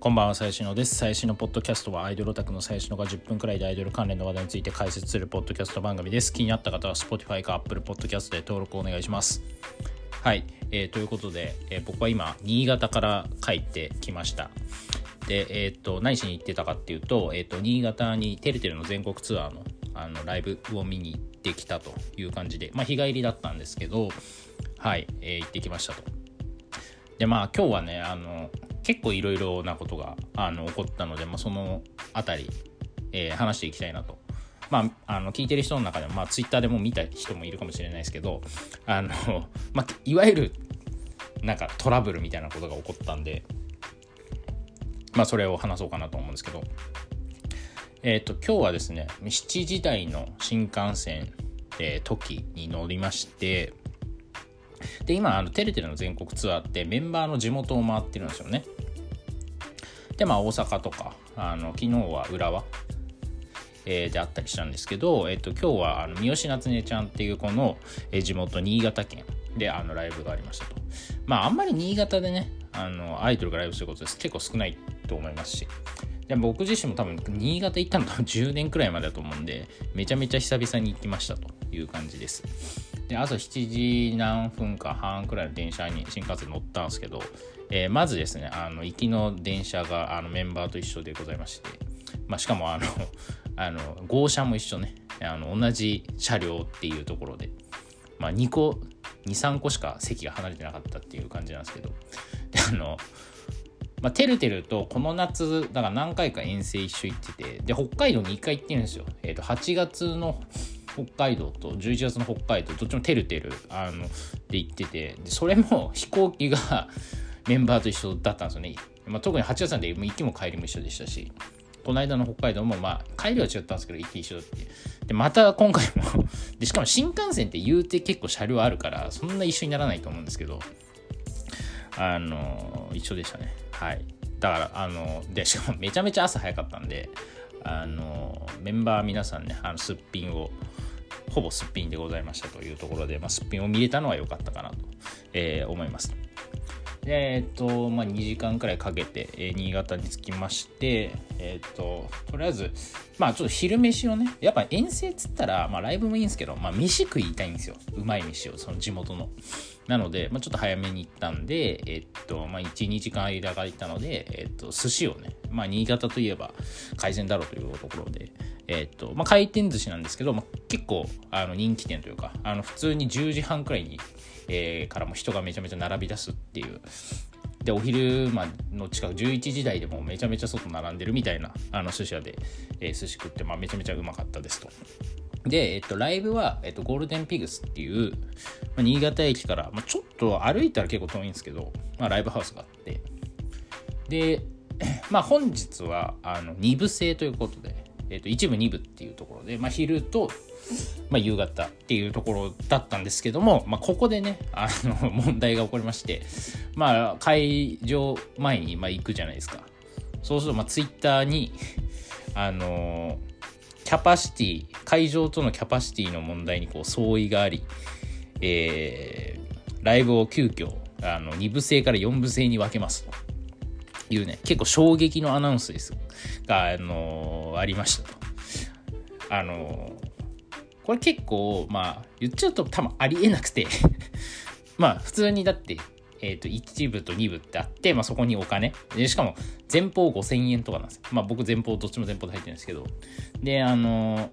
こんばんは、最新のです。最新のポッドキャストはアイドルオタクの最新のが10分くらいでアイドル関連の話題について解説するポッドキャスト番組です。気になった方は Spotify か Apple Podcast で登録お願いします。はい、えー、ということで、えー、僕は今、新潟から帰ってきました。で、えっ、と、何しに行ってたかっていうと、えっ、と、新潟にてるてるの全国ツアーのあのライブを見に行ってきたという感じで、まあ、日帰りだったんですけど、はい、え行ってきましたと。で、まあ、今日はね、あの、結構いろいろなことがあの起こったので、まあ、その辺り、えー、話していきたいなと。まあ、あの聞いてる人の中でも、まあ、ツイッターでも見た人もいるかもしれないですけどあの、まあ、いわゆるなんかトラブルみたいなことが起こったんで、まあ、それを話そうかなと思うんですけど、えっ、ー、と今日はですね7時台の新幹線、えー、時に乗りましてで今あのテレテレの全国ツアーってメンバーの地元を回ってるんですよね。でまあ大阪とかあの昨日は浦和、え、であったりしたんですけど、えっ、ー、と今日はあの三好夏音ちゃんっていう子の、え、地元新潟県であのライブがありましたと。まああんまり新潟でねあのアイドルがライブすることです。結構少ないと思いますし。で僕自身も多分新潟行ったの多分10年くらいまでだと思うんでめちゃめちゃ久々に行きましたという感じです。で朝7時何分か半くらいの電車に新幹線乗ったんですけど、えー、まずですねあの行きの電車があのメンバーと一緒でございまして、まあ、しかもあの あの号車も一緒ね。あの同じ車両っていうところで、まあ、2個23個しか席が離れてなかったっていう感じなんですけど。であのまあ、てるてるとこの夏だから何回か遠征一緒行っててで北海道に1回行ってるんですよ、えー、と8月の北海道と11月の北海道どっちもてるてるあので行っててでそれも 飛行機がメンバーと一緒だったんですよね、まあ、特に8月なんで行きも帰りも一緒でしたしこの間の北海道もまあ帰りは違ったんですけど行き一緒だって。でまた今回も でしかも新幹線って言うて結構車両あるからそんな一緒にならないと思うんですけどあの一緒でしたね。はい。だからあのでしかもめちゃめちゃ朝早かったんであのメンバー皆さんねあのすっぴんをほぼすっぴんでございましたというところで、まあ、すっぴんを見れたのは良かったかなと、えー、思います。で、えっと、まあ、2時間くらいかけて、えー、新潟に着きまして、えっと、とりあえず、まあ、ちょっと昼飯をね、やっぱ遠征っつったら、まあ、ライブもいいんですけど、まあ、飯食いたいんですよ。うまい飯を、その地元の。なので、まあ、ちょっと早めに行ったんで、えっと、まあ、1、2時間間がいたので、えっと、寿司をね、まあ、新潟といえば海鮮だろうというところで、えっと、まあ、回転寿司なんですけど、まあ、結構、あの、人気店というか、あの、普通に10時半くらいに、えー、からも人がめちゃめちゃ並び出すっていう、で、お昼間の近く、11時台でもめちゃめちゃ外並んでるみたいな、あの、寿司屋で、えー、寿司食って、まあ、めちゃめちゃうまかったですと。で、えっと、ライブは、えっと、ゴールデンピグスっていう、まあ、新潟駅から、まあ、ちょっと歩いたら結構遠いんですけど、まあ、ライブハウスがあって、で、まあ、本日は、あの、2部制ということで、えー、と一部二部っていうところで、まあ、昼と、まあ、夕方っていうところだったんですけども、まあ、ここでねあの 問題が起こりまして、まあ、会場前にまあ行くじゃないですかそうするとまあツイッターにあのキャパシティ会場とのキャパシティの問題にこう相違があり、えー、ライブを急遽あの2部制から4部制に分けますというね、結構衝撃のアナウンスです。が、あの、ありましたと。あの、これ結構、まあ、言っちゃうと多分ありえなくて まあ、普通にだって、えっ、ー、と、1部と2部ってあって、まあ、そこにお金。で、しかも、前方5000円とかなんですよ。まあ、僕前方、どっちも前方で入ってるんですけど。で、あの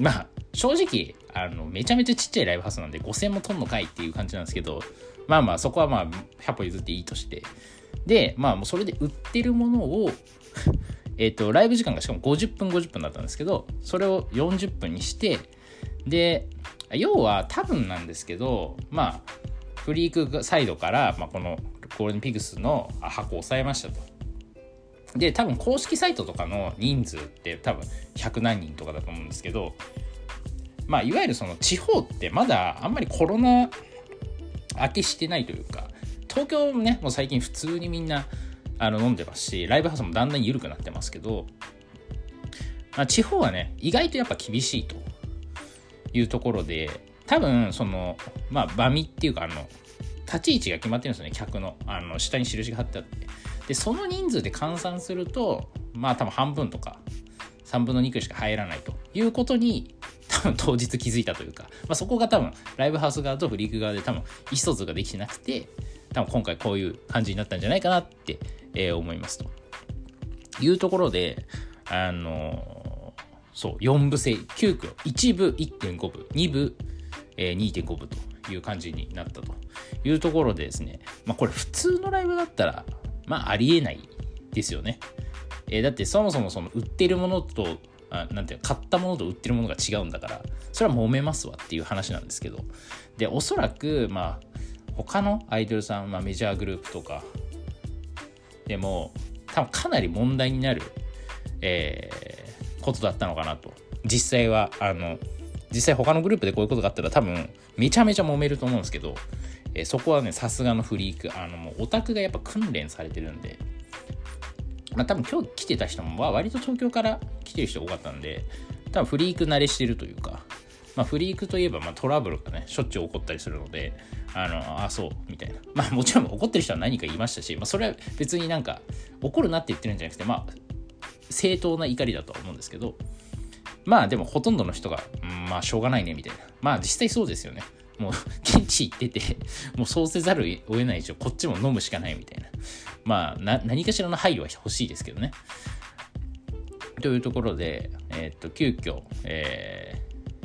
まあ、正直、あの、めちゃめちゃちっちゃいライブハウスなんで、5000も取んのかいっていう感じなんですけど、まあまあ、そこはまあ、100歩譲っていいとして。で、まあもうそれで売ってるものを えっと、ライブ時間がしかも50分50分だったんですけど、それを40分にして、で、要は多分なんですけど、まあ、フリークサイドから、まあ、このゴールデンピグスの箱を抑えましたと。で、多分公式サイトとかの人数って多分100何人とかだと思うんですけど、まあ、いわゆるその地方ってまだあんまりコロナ明けしてないというか、東京もね、もう最近普通にみんなあの飲んでますし、ライブハウスもだんだん緩くなってますけど、まあ、地方はね、意外とやっぱ厳しいというところで、多分、その、まあ、バミっていうか、あの、立ち位置が決まってるんですよね、客の。あの、下に印が貼ってあって。でその人数で換算するとまあ多分半分とか3分の2くらいしか入らないということに多分当日気づいたというか、まあ、そこが多分ライブハウス側とフリーク側で多分意思疎通ができてなくて多分今回こういう感じになったんじゃないかなって、えー、思いますと。いうところであのー、そう4部制急遽1部1.5部2部、えー、2.5部という感じになったと。いうところでですね、まあ、これ普通のライブだったらまあありえないですよね。えー、だってそもそもその売ってるものとあなんていう買ったものと売ってるものが違うんだからそれは揉めますわっていう話なんですけど。でおそらくまあ他のアイドルさん、まあ、メジャーグループとかでも多分かなり問題になる、えー、ことだったのかなと。実際はあの実際他のグループでこういうことがあったら多分めちゃめちゃ揉めると思うんですけど、えー、そこはねさすがのフリークあのもうオタクがやっぱ訓練されてるんでまあ多分今日来てた人も割と東京から来てる人多かったんで多分フリーク慣れしてるというか、まあ、フリークといえばまトラブルがねしょっちゅう起こったりするのであのあそうみたいな。まあもちろん怒ってる人は何か言いましたし、まあ、それは別になんか怒るなって言ってるんじゃなくてまあ正当な怒りだとは思うんですけどまあでもほとんどの人が、うん、まあしょうがないねみたいな。まあ実際そうですよね。もう 現地行っててもうそうせざるを得ない以上こっちも飲むしかないみたいな。まあ何かしらの配慮は欲しいですけどね。というところで、えっ、と急遽、え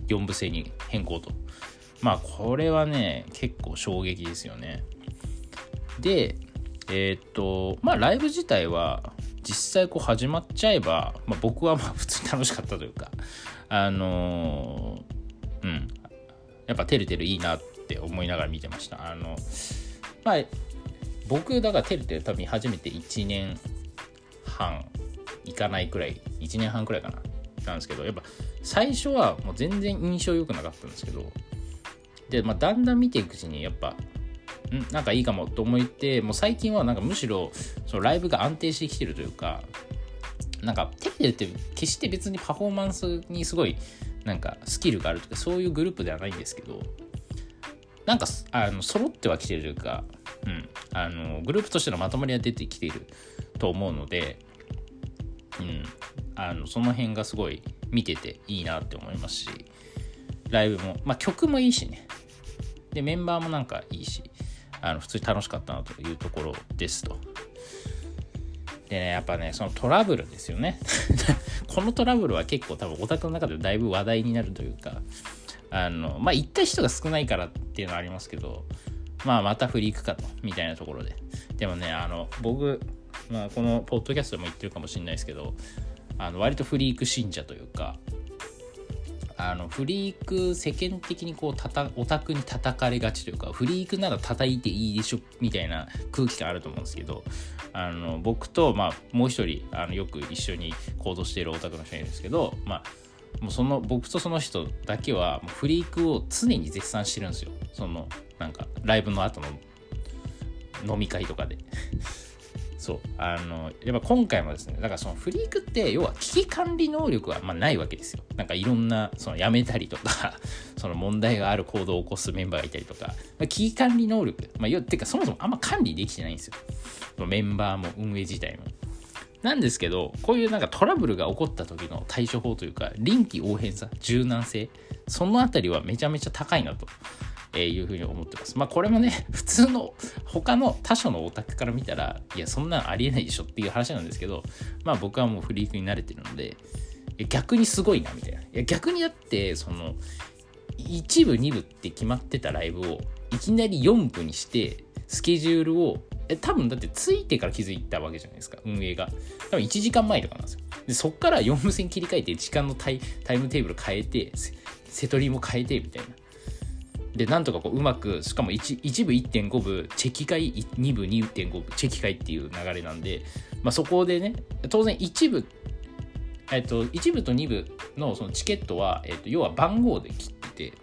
ー、4部制に変更と。まあこれはね結構衝撃ですよね。でえっ、とまあライブ自体は実際こう始まっちゃえば、まあ、僕はまあ普通に楽しかったというかあのー、うん。やっぱてるてるいいなって思いながら見てました。あのまあ僕だからてるてる多分初めて1年半いかないくらい1年半くらいかな。なんですけどやっぱ最初はもう全然印象良くなかったんですけどで、まあ、だんだん見ていくうちにやっぱん？なんかいいかもと思ってもう最近はなんかむしろそのライブが安定してきてるというかなんかテレビって決して別にパフォーマンスにすごいなんかスキルがあるとかそういうグループではないんですけどなんかあの揃ってはきてるというか、うん、あのグループとしてのまとまりは出てきていると思うので、うん、あのその辺がすごい見てていいなって思いますしライブも、まあ、曲もいいしね。でメンバーもなんかいいしあの普通に楽しかったなというところですと。でね、やっぱね、そのトラブルですよね。このトラブルは結構多分オタクの中でだいぶ話題になるというか、あの、まあ、行った人が少ないからっていうのはありますけど、まあ、またフリークかと、みたいなところで。でもね、あの、僕、まあ、このポッドキャストでも言ってるかもしれないですけど、あの、割とフリーク信者というか、あのフリーク世間的にこうたたオタクに叩かれがちというかフリークなら叩いていいでしょみたいな空気感あると思うんですけどあの僕と、まあ、もう一人あのよく一緒に行動しているオタクの人がいるんですけど、まあ、もうその僕とその人だけはもうフリークを常に絶賛してるんですよ。そのなんかライブの後の飲み会とかで。そう。あのやっぱ今回もですねだからそのフリークって要は危機管理能力はまないわけですよ。なんかいろんなその辞めたりとか その問題がある行動を起こすメンバーがいたりとか、まあ、危機管理能力。まあ要ってかそもそもあんま管理できてないんですよ。メンバーも運営自体も。なんですけどこういうなんかトラブルが起こった時の対処法というか臨機応変さ柔軟性そのあたりはめちゃめちゃ高いなと。えいうふうに思ってます。まあこれもね、普通の他の他所のオタクから見たら、いや、そんなのありえないでしょっていう話なんですけど、まあ僕はもうフリークに慣れてるので、逆にすごいなみたいな。いや逆にだって、その、1部、2部って決まってたライブを、いきなり4部にして、スケジュールを、え多分だってついてから気づいたわけじゃないですか、運営が。多分1時間前とかなんですよ。でそっから4部線切り替えて、時間のタイタイムテーブル変えて、セトリも変えてみたいな。で、なんとかこううまく、しかも 1, 1部1.5部、チェキ会、2部2.5部、チェキ会っていう流れなんで、まあ、そこでね、当然1部、えっと、1部と2部のそのチケットは、えっと、要は番号で切ってて、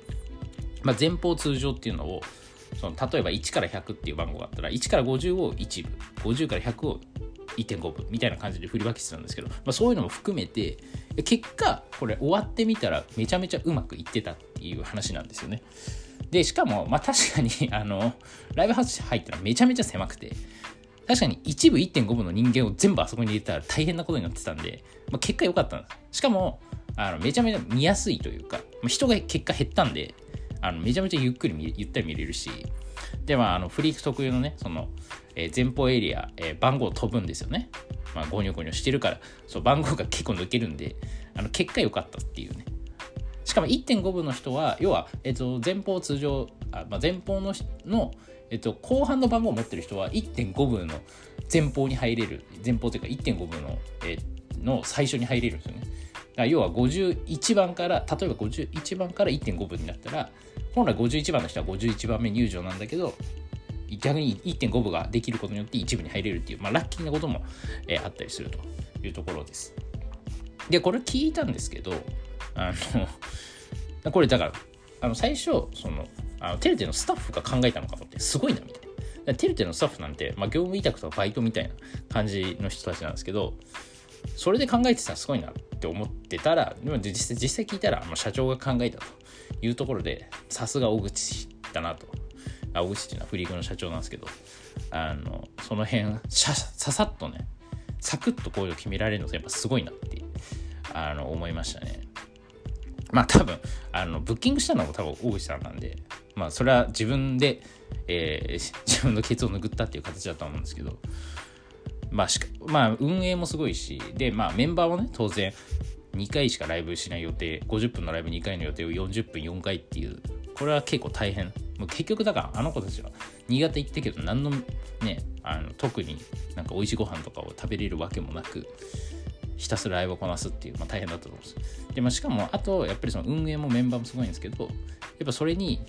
まあ、前方通常っていうのを、その例えば1から100っていう番号があったら、1から50を1部、50から100を1.5部みたいな感じで振り分けてたんですけど、まあ、そういうのも含めて、結果、これ終わってみたらめちゃめちゃうまくいってたっていう話なんですよね。で、しかも、まあ確かに、あの、ライブハウス入ったらめちゃめちゃ狭くて、確かに一部1.5部の人間を全部あそこに入れたら大変なことになってたんで、まあ、結果良かったんです。しかも、あのめちゃめちゃ見やすいというか、まあ、人が結果減ったんで、あのめちゃめちゃゆっくり見ゆったり見れるし、で、まあ、あのフリーク特有のね、その、えー、前方エリア、えー、番号飛ぶんですよね。まあ、ゴニョゴニョしてるから、そう、番号が結構抜けるんで、あの結果良かったっていうね。しかも1.5部の人は、要は、えっ、と、前方通常、あまあ、前方のの、えっと、後半の番号を持ってる人は1.5部の前方に入れる、前方というか1.5部の、え、の最初に入れるんですよね。だから要は51番から、例えば51番から1.5部になったら、本来51番の人は51番目入場なんだけど、逆に1.5部ができることによって一部に入れるっていう、まあ、ラッキーなことも、えー、あったりするというところです。で、これ聞いたんですけど、あの、これだから、あの最初、その、あのテレテのスタッフが考えたのかと思って、すごいな、みたいな。テレテのスタッフなんて、まあ、業務委託とかバイトみたいな感じの人たちなんですけど、それで考えてたらすごいなって思ってたら、でも実際実際聞いたら、まあ、社長が考えたというところで、さすが大口だなと。あ、大口っていうのはフリークの社長なんですけど、あの、その辺、ささっとね、サクッとこういうの決められるのってやっぱすごいなってあの思いましたね。まあ多分、あの、ブッキングしたのも多分大口さんなんで、まあそれは自分で、えー、自分のケツを拭ったっていう形だと思うんですけど、まあしか、まあ運営もすごいし、で、まあメンバーもね、当然、2回しかライブしない予定、50分のライブ2回の予定を40分4回っていう、これは結構大変。もう結局だからあの子たちは新潟行ったけど何のね、あの特になんか美味しいご飯とかを食べれるわけもなく、ひたすらライブをこなすっていう、まあ、大変だったと思うんです。で、まあ、しかも、あと、やっぱりその運営もメンバーもすごいんですけど、やっぱそれに、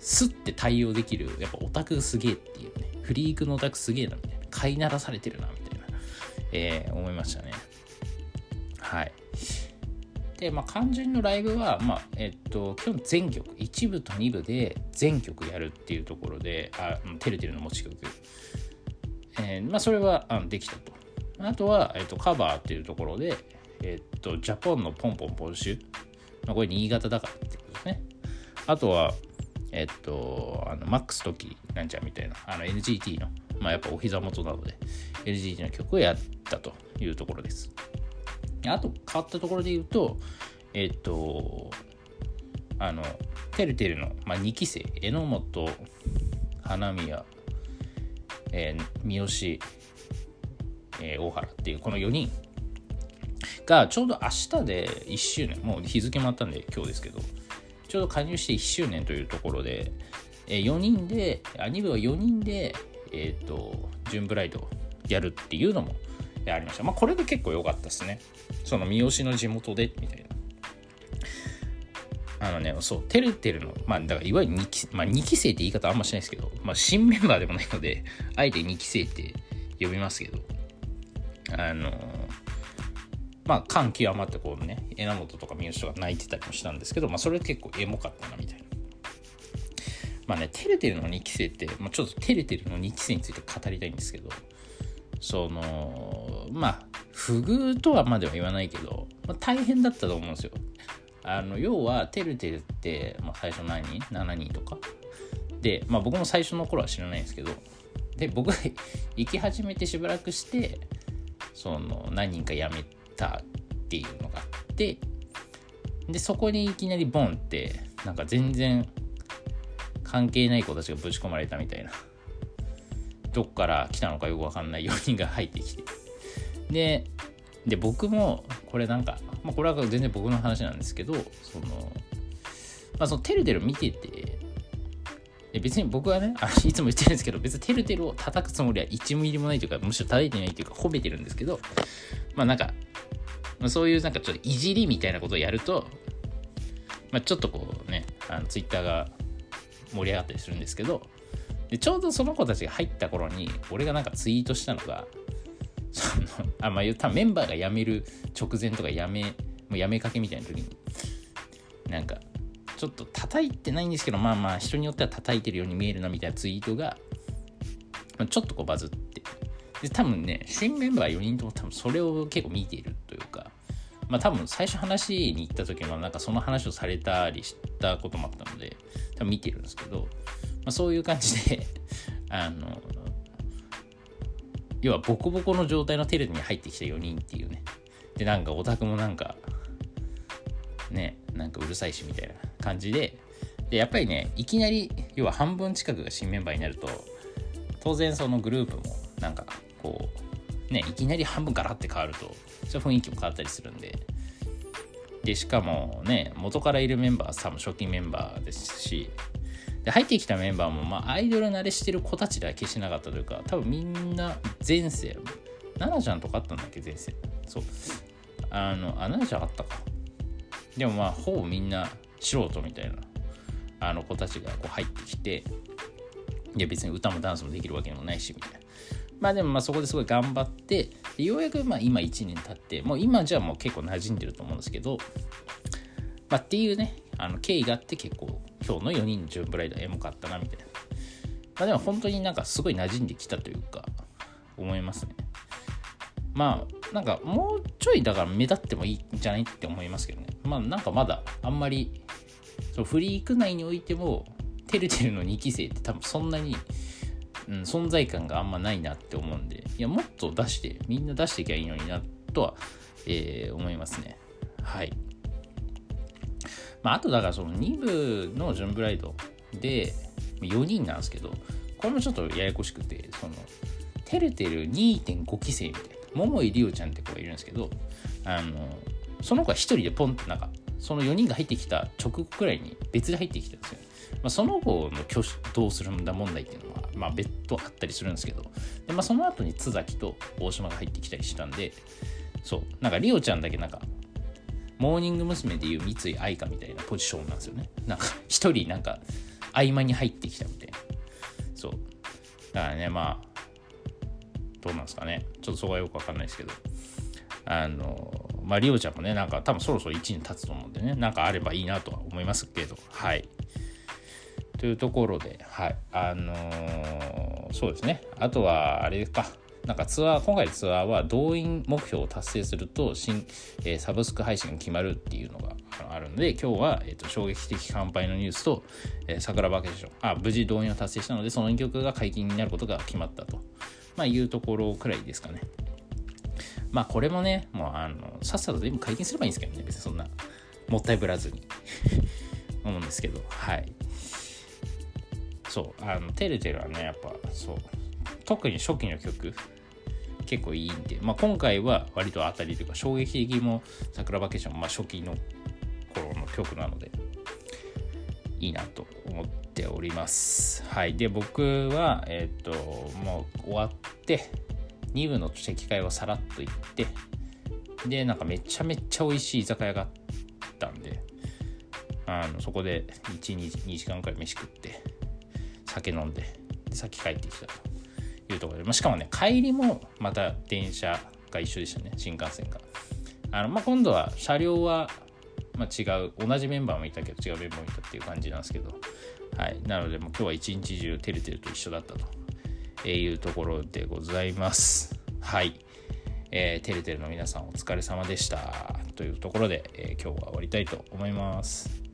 スッて対応できる、やっぱオタクすげえっていうね、フリークのオタクすげえな、みたいな、飼いならされてるな、みたいな、えー、思いましたね。はい。で、まあ、肝心のライブは、まあ、えっと、基本全曲、1部と2部で全曲やるっていうところで、あ、てるてるの持ち曲。えー、まあ、それはあのできたと。あとは、えっと、カバーっていうところで、えっと、ジャポンのポンポンポンシュ。まあ、これ新潟だからってことですね。あとは、えっと、あの、マックストキなんちゃみたいな、あの NGT の、まあ、やっぱお膝元なので、NGT の曲をやったというところです。あと、変わったところで言うと、えっと、あの、てるてるの、まあ、2期生、榎本、花宮、えー、三好、えー、大原っていうこの4人がちょうど明日で1周年、もう日付もあったんで今日ですけど、ちょうど加入して1周年というところで、えー、4人で、アニメは4人で、えっ、ー、と、ジュンブライドやるっていうのもありました。まあこれが結構良かったですね。その三好の地元で、みたいな。あのね、そう、てるてるの、まあ、だからいわゆる2期、まあ、2期生って言い方あんましないですけど、まあ、新メンバーでもないので、あえて2期生って呼びますけど、あのまあ感極まってこうね榎本とか三好とか泣いてたりもしたんですけど、まあ、それ結構エモかったなみたいな。まあね、テレテルの2期生って、まあ、ちょっとテレテルの2期生について語りたいんですけど、その、まあ、不遇とはまでは言わないけど、まあ、大変だったと思うんですよ。あの、要は、テルテルって、まあ、最初何人 ?7 人とか？で、まあ僕も最初の頃は知らないんですけど、で、僕が 行き始めてしばらくして、その何人か辞めたっていうのがあってでそこにいきなりボンってなんか全然関係ない子たちがぶち込まれたみたいな。どっから来たのかよくわかんない4人が入ってきて。でで僕もこれなんか、まあ、これは全然僕の話なんですけどそのまあそのテルテル見てて別に僕はね、あいつも言ってるんですけど、別にてるてるを叩くつもりは1ミリもないというか、むしろ叩いてないというか、褒めてるんですけど、まあなんか、そういうなんかちょっといじりみたいなことをやると、まあちょっとこうね、あのツイッターが盛り上がったりするんですけど、でちょうどその子たちが入った頃に、俺がなんかツイートしたのが、その、あ、まあ、多分メンバーが辞める直前とか辞め、もう辞めかけみたいな時に、なんか、ちょっと叩いてないんですけど、まあまあ人によっては叩いてるように見えるなみたいなツイートが、ちょっとこうバズって。で、多分ね、新メンバー4人とも多分それを結構見ているというか、まあ多分最初話に行った時もなんかその話をされたりしたこともあったので、多分見てるんですけど、まあそういう感じであの、要はボコボコの状態のテレビに入ってきた4人っていうねでなんかオタクもなんかねなんかうるさいしみたいな感じででやっぱりねいきなり要は半分近くが新メンバーになると当然そのグループもなんかこうねいきなり半分ガラって変わるとそれ雰囲気も変わったりするんで。でしかもね元からいるメンバー多分初期メンバーですしで入ってきたメンバーも、まあ、アイドル慣れしてる子たちでは決しなかったというか多分みんな前世奈々ちゃんとかあったんだっけ前世。そう。あのあ奈々ちゃんあったか。でもまあほぼみんな素人みたいなあの子たちがこう入ってきていや別に歌もダンスもできるわけでもないしみたいな。まあでもまあそこですごい頑張ってようやくまあ今1年経ってもう今じゃもう結構馴染んでると思うんですけどまあっていうねあの経緯があって結構今日の4人のジュンブライダーエモかったなみたいな。まあでも本当になんかすごい馴染んできたというか思いますね。まあなんかもうちょいだから目立ってもいいんじゃないって思いますけどね。まあなんかまだあんまりそのフリーク内においてもてるてるの2期生って多分そんなに、うん、存在感があんまないなって思うんで。いやもっと出してみんな出していきゃいいのになとは、えー、思いますね。はい。まあ、あとだからその2部のジュンブライドで4人なんですけどこれもちょっとややこしくてそのてるてる2.5期生みたいな。桃井りおちゃんって子がいるんですけどあのその子は1人でポンってなんかその4人が入ってきた直後くらいに別で入ってきたんですよ、まあ、その子の挙手どうするんだ問題っていうのは、まあ、別途あったりするんですけどで、まあ、その後に津崎と大島が入ってきたりしたんでそうなんかりおちゃんだけなんかモーニング娘。でいう三井愛花みたいなポジションなんですよね。なんか一人なんか合間に入ってきたみたいな。そう。だからねまあどうなんですかねちょっとそこはよくわかんないですけどあのまあ、りおちゃんもね、なんか多分そろそろ1年経つと思うんでね、なんかあればいいなとは思いますけど、はい。というところで、はい。あのー、そうですね。あとは、あれか。なんかツアー、今回ツアーは動員目標を達成すると新、えー、サブスク配信が決まるっていうのがあるので、今日は、えーと、衝撃的乾杯のニュースと、えー、桜バケーション、あ、無事動員を達成したので、その2曲が解禁になることが決まったと、まあ、いうところくらいですかね。まあこれもね、もうあの、さっさと全部解禁すればいいんですけどね、別にそんな、もったいぶらずに。思うんですけど、はい。そう、あの、てるてるはね、やっぱ、そう、特に初期の曲、結構いいんで、まあ今回は割と当たりというか、衝撃的も桜バケーション、まあ初期の頃の曲なので、いいなとおります。はい。で、僕は、えっ、と、もう終わって、2部の席会をさらっと行ってでなんかめちゃめちゃ美味しい居酒屋があったんであのそこで12時間くらい飯食って酒飲んでで先帰ってきたというところで、まあ、しかもね帰りもまた電車が一緒でしたね新幹線があの、まあ、今度は車両は、まあ、違う同じメンバーもいたけど違うメンバーもいたっていう感じなんですけどはいなのでもう今日は一日中てるてると一緒だったとえいうところでございます。はい。えー、てるてるの皆さんお疲れ様でした。というところで、えー、今日は終わりたいと思います。